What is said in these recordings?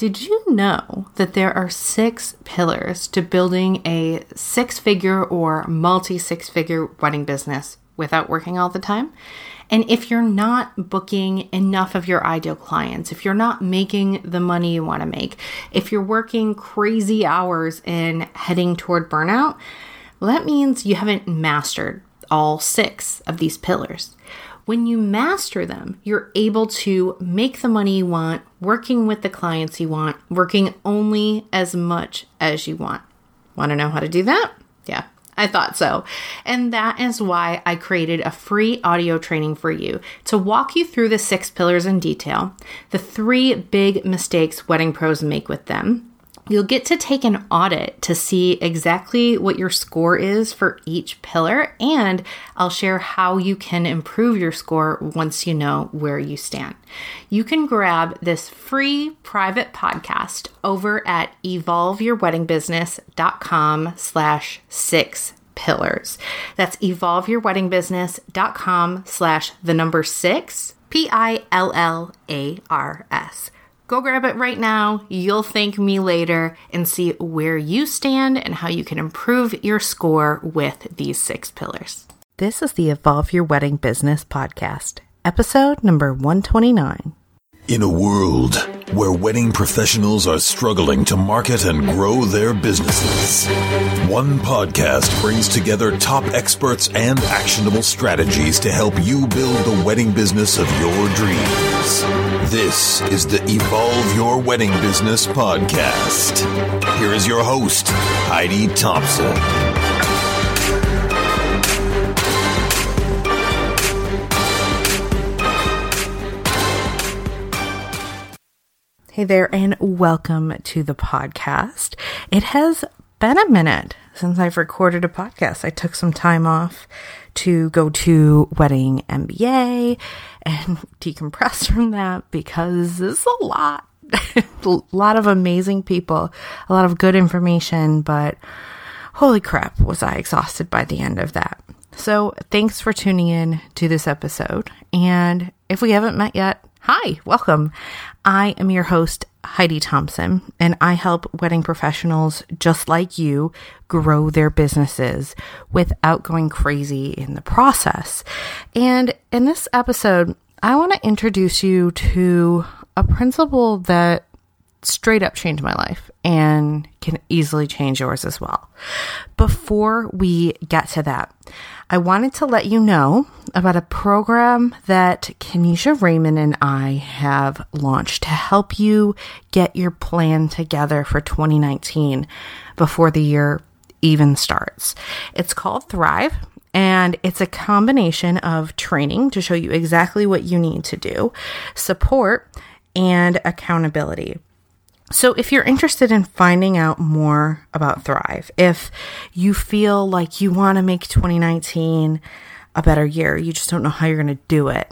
Did you know that there are six pillars to building a six figure or multi six figure wedding business without working all the time? And if you're not booking enough of your ideal clients, if you're not making the money you want to make, if you're working crazy hours and heading toward burnout, that means you haven't mastered all six of these pillars. When you master them, you're able to make the money you want, working with the clients you want, working only as much as you want. Want to know how to do that? Yeah, I thought so. And that is why I created a free audio training for you to walk you through the six pillars in detail, the three big mistakes wedding pros make with them, You'll get to take an audit to see exactly what your score is for each pillar, and I'll share how you can improve your score once you know where you stand. You can grab this free private podcast over at evolveyourweddingbusiness.com slash six pillars. That's evolveyourweddingbusiness.com slash the number six, P I L L A R S. Go grab it right now. You'll thank me later and see where you stand and how you can improve your score with these six pillars. This is the Evolve Your Wedding Business podcast, episode number 129. In a world where wedding professionals are struggling to market and grow their businesses, one podcast brings together top experts and actionable strategies to help you build the wedding business of your dreams. This is the Evolve Your Wedding Business podcast. Here is your host, Heidi Thompson. Hey there, and welcome to the podcast. It has been a minute since I've recorded a podcast. I took some time off to go to Wedding MBA and decompress from that because it's a lot. a lot of amazing people, a lot of good information, but holy crap, was I exhausted by the end of that. So, thanks for tuning in to this episode. And if we haven't met yet, Hi, welcome. I am your host, Heidi Thompson, and I help wedding professionals just like you grow their businesses without going crazy in the process. And in this episode, I want to introduce you to a principle that straight up changed my life and can easily change yours as well. Before we get to that, I wanted to let you know about a program that Kenesha Raymond and I have launched to help you get your plan together for 2019 before the year even starts. It's called Thrive. And it's a combination of training to show you exactly what you need to do, support, and accountability. So, if you're interested in finding out more about Thrive, if you feel like you want to make 2019 a better year, you just don't know how you're going to do it,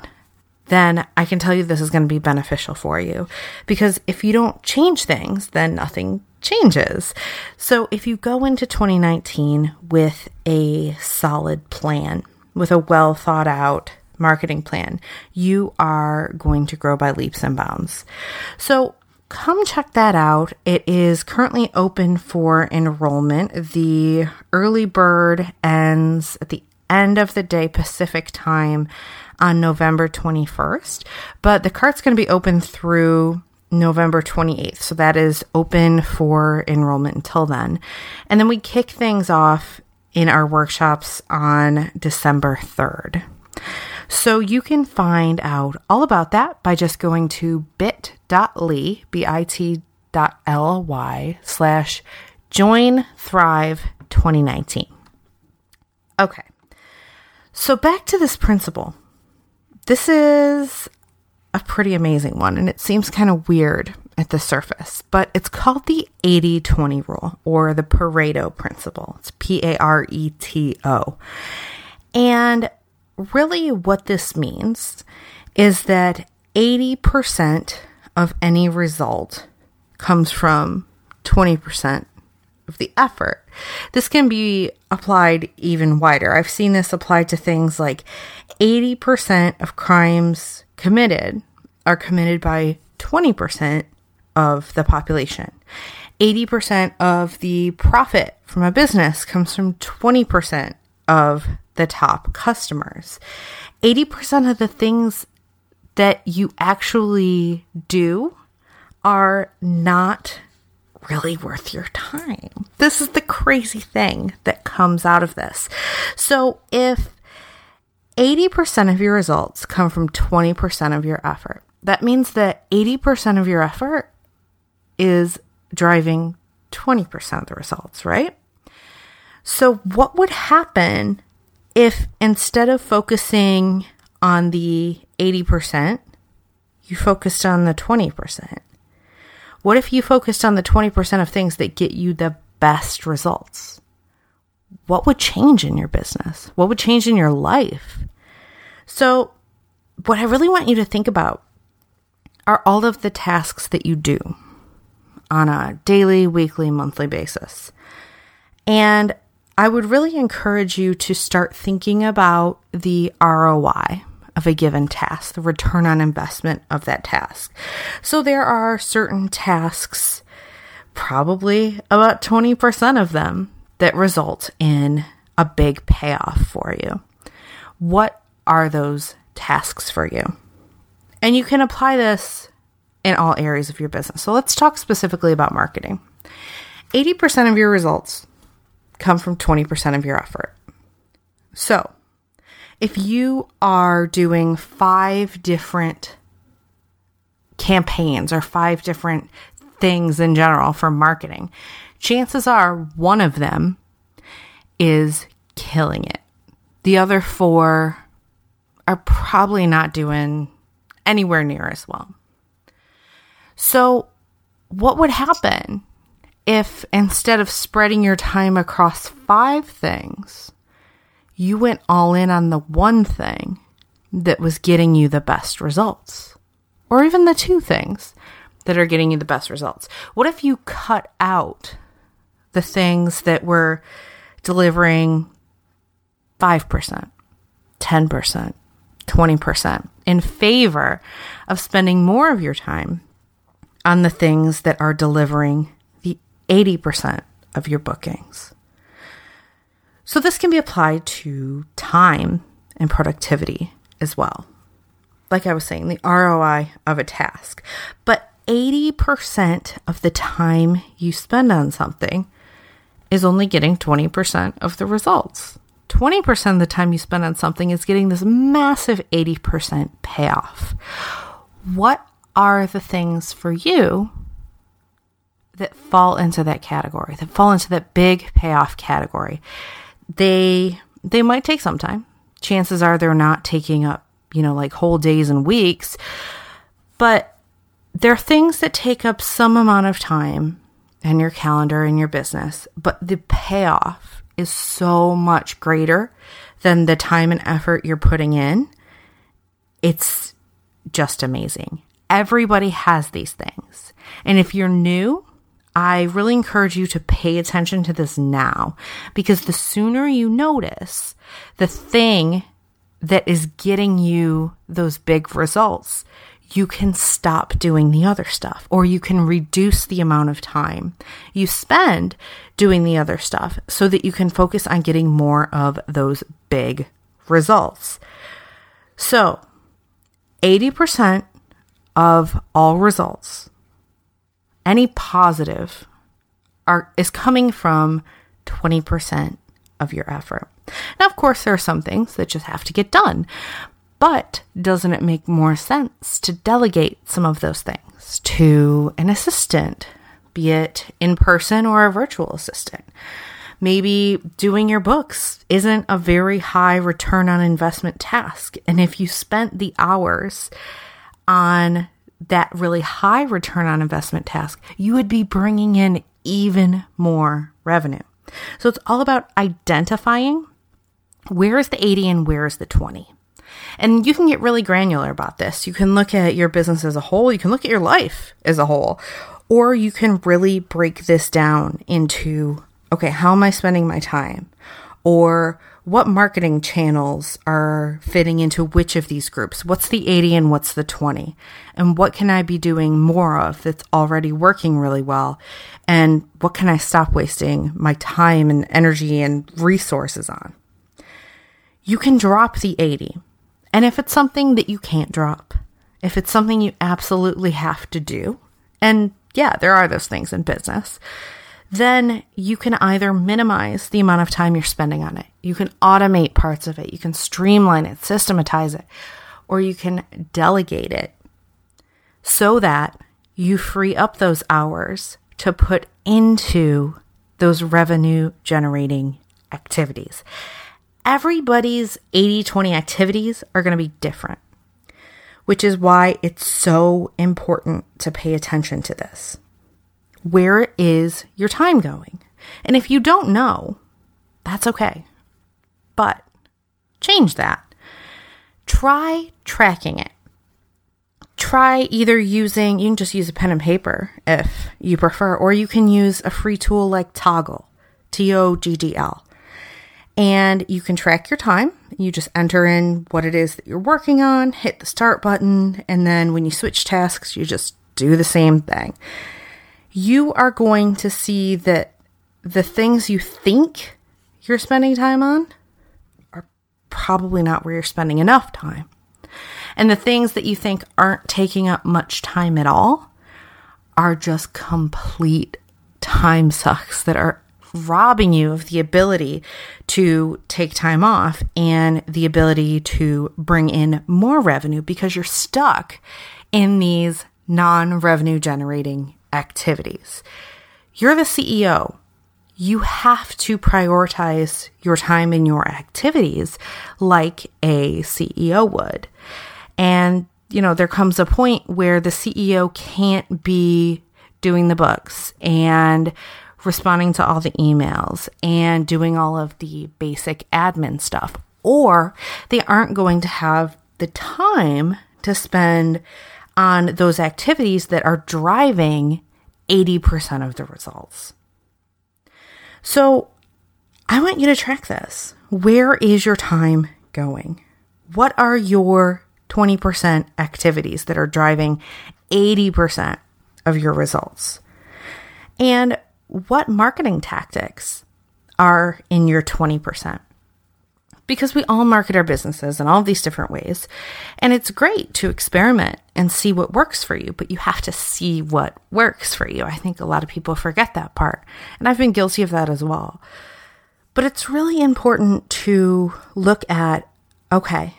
then I can tell you this is going to be beneficial for you. Because if you don't change things, then nothing changes. So, if you go into 2019 with a solid plan, with a well thought out marketing plan, you are going to grow by leaps and bounds. So, come check that out. It is currently open for enrollment. The early bird ends at the end of the day Pacific time on November 21st, but the cart's going to be open through November 28th. So that is open for enrollment until then. And then we kick things off in our workshops on December 3rd. So you can find out all about that by just going to bit.ly, bit.ly slash join thrive 2019. Okay. So back to this principle. This is a pretty amazing one and it seems kind of weird at the surface, but it's called the 80 20 rule or the Pareto principle. It's P A R E T O. And really, what this means is that 80% of any result comes from 20% of the effort. This can be applied even wider. I've seen this applied to things like 80% of crimes committed are committed by 20% of the population. 80% of the profit from a business comes from 20% of the top customers. 80% of the things that you actually do are not really worth your time. This is the crazy thing that comes out of this. So if 80% of your results come from 20% of your effort, that means that 80% of your effort is driving 20% of the results, right? So, what would happen if instead of focusing on the 80%, you focused on the 20%? What if you focused on the 20% of things that get you the best results? What would change in your business? What would change in your life? So, what I really want you to think about are all of the tasks that you do on a daily, weekly, monthly basis. And I would really encourage you to start thinking about the ROI of a given task, the return on investment of that task. So there are certain tasks, probably about 20% of them, that result in a big payoff for you. What are those tasks for you? And you can apply this in all areas of your business. So let's talk specifically about marketing. 80% of your results come from 20% of your effort. So, if you are doing five different campaigns or five different things in general for marketing, chances are one of them is killing it. The other four are probably not doing anywhere near as well. So, what would happen if instead of spreading your time across five things, you went all in on the one thing that was getting you the best results? Or even the two things that are getting you the best results? What if you cut out the things that were delivering 5%, 10%, 20% in favor of spending more of your time on the things that are delivering the 80% of your bookings. So, this can be applied to time and productivity as well. Like I was saying, the ROI of a task. But 80% of the time you spend on something is only getting 20% of the results. 20% of the time you spend on something is getting this massive 80% payoff. What are the things for you that fall into that category, that fall into that big payoff category. They they might take some time. Chances are they're not taking up, you know, like whole days and weeks, but they're things that take up some amount of time in your calendar in your business, but the payoff is so much greater than the time and effort you're putting in. It's just amazing. Everybody has these things. And if you're new, I really encourage you to pay attention to this now because the sooner you notice the thing that is getting you those big results, you can stop doing the other stuff or you can reduce the amount of time you spend doing the other stuff so that you can focus on getting more of those big results. So, 80% of all results, any positive, are is coming from 20% of your effort. Now, of course, there are some things that just have to get done, but doesn't it make more sense to delegate some of those things to an assistant, be it in person or a virtual assistant? Maybe doing your books isn't a very high return on investment task. And if you spent the hours on that really high return on investment task, you would be bringing in even more revenue. So it's all about identifying where is the 80 and where is the 20. And you can get really granular about this. You can look at your business as a whole, you can look at your life as a whole, or you can really break this down into okay, how am I spending my time? Or what marketing channels are fitting into which of these groups? What's the 80 and what's the 20? And what can I be doing more of that's already working really well? And what can I stop wasting my time and energy and resources on? You can drop the 80. And if it's something that you can't drop, if it's something you absolutely have to do, and yeah, there are those things in business, then you can either minimize the amount of time you're spending on it, you can automate parts of it, you can streamline it, systematize it, or you can delegate it so that you free up those hours to put into those revenue generating activities. Everybody's 80 20 activities are going to be different, which is why it's so important to pay attention to this. Where is your time going? And if you don't know, that's okay. But change that. Try tracking it. Try either using, you can just use a pen and paper if you prefer, or you can use a free tool like Toggl, T O G D L. And you can track your time. You just enter in what it is that you're working on, hit the start button, and then when you switch tasks, you just do the same thing you are going to see that the things you think you're spending time on are probably not where you're spending enough time. And the things that you think aren't taking up much time at all are just complete time sucks that are robbing you of the ability to take time off and the ability to bring in more revenue because you're stuck in these non revenue generating activities. You're the CEO. You have to prioritize your time and your activities like a CEO would. And, you know, there comes a point where the CEO can't be doing the books and responding to all the emails and doing all of the basic admin stuff, or they aren't going to have the time to spend on those activities that are driving 80% of the results. So I want you to track this. Where is your time going? What are your 20% activities that are driving 80% of your results? And what marketing tactics are in your 20%? Because we all market our businesses in all these different ways. And it's great to experiment and see what works for you, but you have to see what works for you. I think a lot of people forget that part. And I've been guilty of that as well. But it's really important to look at okay,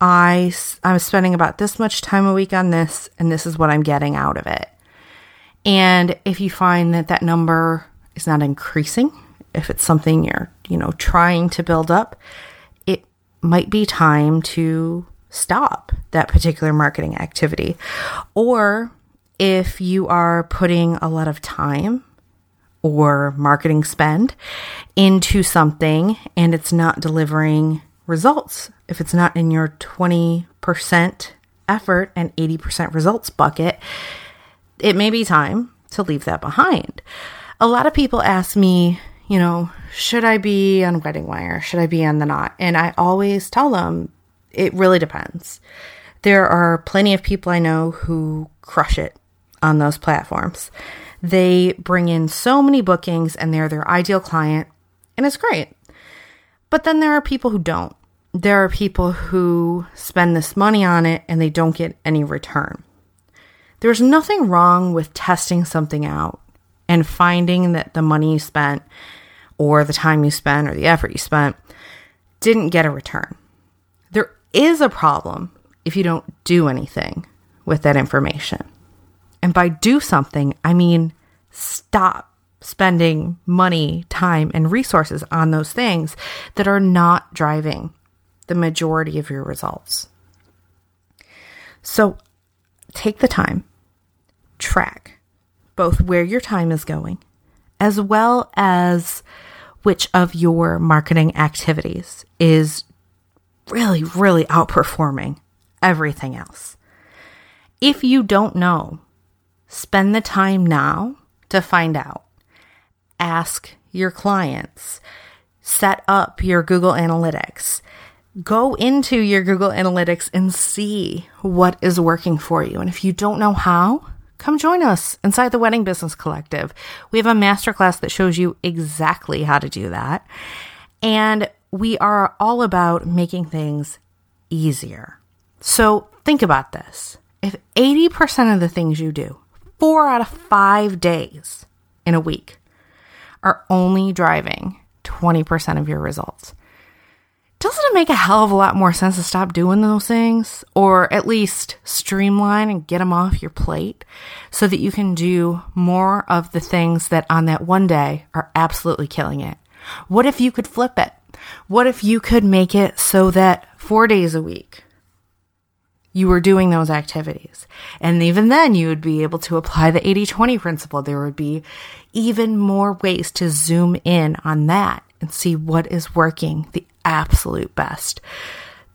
I, I'm spending about this much time a week on this, and this is what I'm getting out of it. And if you find that that number is not increasing, if it's something you're, you know, trying to build up, might be time to stop that particular marketing activity. Or if you are putting a lot of time or marketing spend into something and it's not delivering results, if it's not in your 20% effort and 80% results bucket, it may be time to leave that behind. A lot of people ask me, you know, should I be on Wedding Wire? Should I be on The Knot? And I always tell them it really depends. There are plenty of people I know who crush it on those platforms. They bring in so many bookings and they're their ideal client, and it's great. But then there are people who don't. There are people who spend this money on it and they don't get any return. There's nothing wrong with testing something out and finding that the money you spent or the time you spent or the effort you spent didn't get a return. There is a problem if you don't do anything with that information. And by do something, I mean stop spending money, time, and resources on those things that are not driving the majority of your results. So take the time, track both where your time is going, as well as which of your marketing activities is really, really outperforming everything else. If you don't know, spend the time now to find out. Ask your clients. set up your Google Analytics. Go into your Google Analytics and see what is working for you. And if you don't know how, come join us inside the Wedding Business Collective. We have a masterclass that shows you exactly how to do that. And we are all about making things easier. So think about this. If 80% of the things you do, four out of five days in a week, are only driving 20% of your results, doesn't it make a hell of a lot more sense to stop doing those things or at least streamline and get them off your plate so that you can do more of the things that on that one day are absolutely killing it? What if you could flip it? What if you could make it so that four days a week you were doing those activities? And even then, you would be able to apply the 80 20 principle. There would be even more ways to zoom in on that and see what is working the absolute best.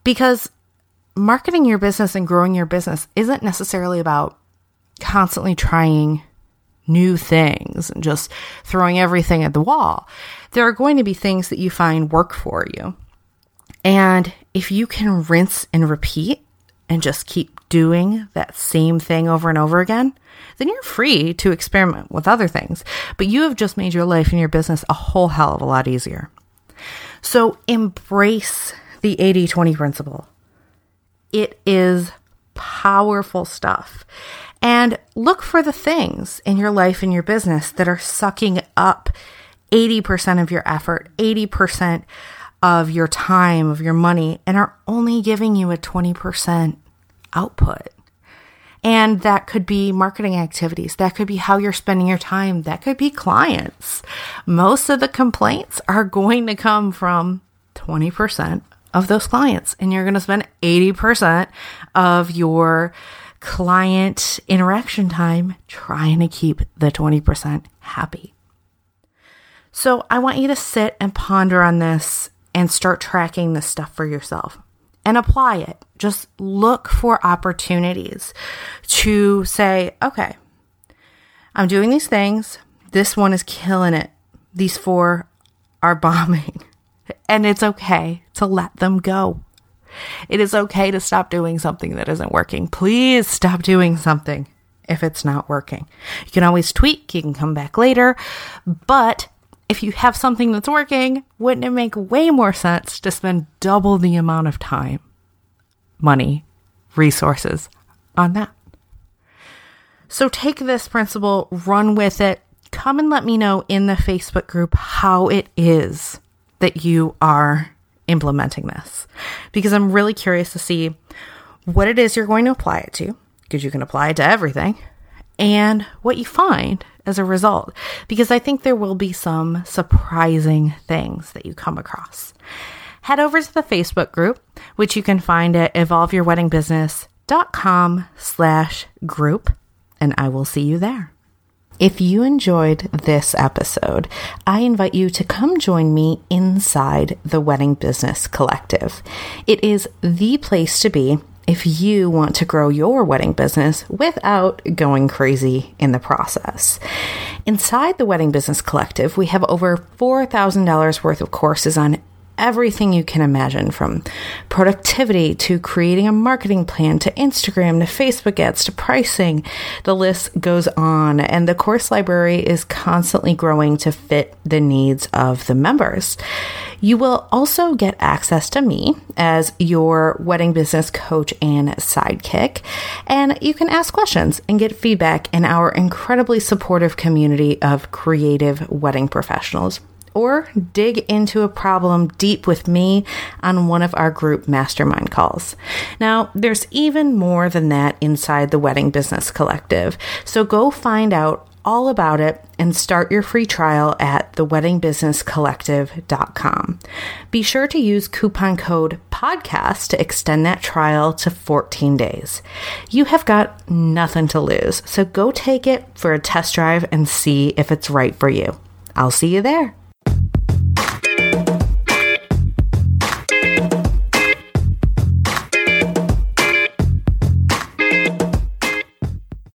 Because marketing your business and growing your business isn't necessarily about constantly trying new things and just throwing everything at the wall. There are going to be things that you find work for you. And if you can rinse and repeat and just keep doing that same thing over and over again, then you're free to experiment with other things. But you have just made your life and your business a whole hell of a lot easier. So embrace the 80 20 principle. It is powerful stuff. And look for the things in your life and your business that are sucking up 80% of your effort, 80% of your time, of your money, and are only giving you a 20% output. And that could be marketing activities. That could be how you're spending your time. That could be clients. Most of the complaints are going to come from 20% of those clients. And you're going to spend 80% of your client interaction time trying to keep the 20% happy. So I want you to sit and ponder on this and start tracking this stuff for yourself and apply it. Just look for opportunities to say, okay, I'm doing these things. This one is killing it. These four are bombing. And it's okay to let them go. It is okay to stop doing something that isn't working. Please stop doing something if it's not working. You can always tweak, you can come back later, but if you have something that's working, wouldn't it make way more sense to spend double the amount of time, money, resources on that? So take this principle, run with it. Come and let me know in the Facebook group how it is that you are implementing this because I'm really curious to see what it is you're going to apply it to because you can apply it to everything and what you find as a result, because I think there will be some surprising things that you come across. Head over to the Facebook group, which you can find at evolveyourweddingbusiness.com slash group, and I will see you there. If you enjoyed this episode, I invite you to come join me inside the Wedding Business Collective. It is the place to be if you want to grow your wedding business without going crazy in the process. Inside the Wedding Business Collective, we have over $4,000 worth of courses on everything you can imagine from productivity to creating a marketing plan to Instagram to Facebook ads to pricing. The list goes on, and the course library is constantly growing to fit the needs of the members. You will also get access to me as your wedding business coach and sidekick, and you can ask questions and get feedback in our incredibly supportive community of creative wedding professionals or dig into a problem deep with me on one of our group mastermind calls. Now, there's even more than that inside the Wedding Business Collective, so go find out all about it and start your free trial at theweddingbusinesscollective.com. Be sure to use coupon code podcast to extend that trial to 14 days. You have got nothing to lose, so go take it for a test drive and see if it's right for you. I'll see you there.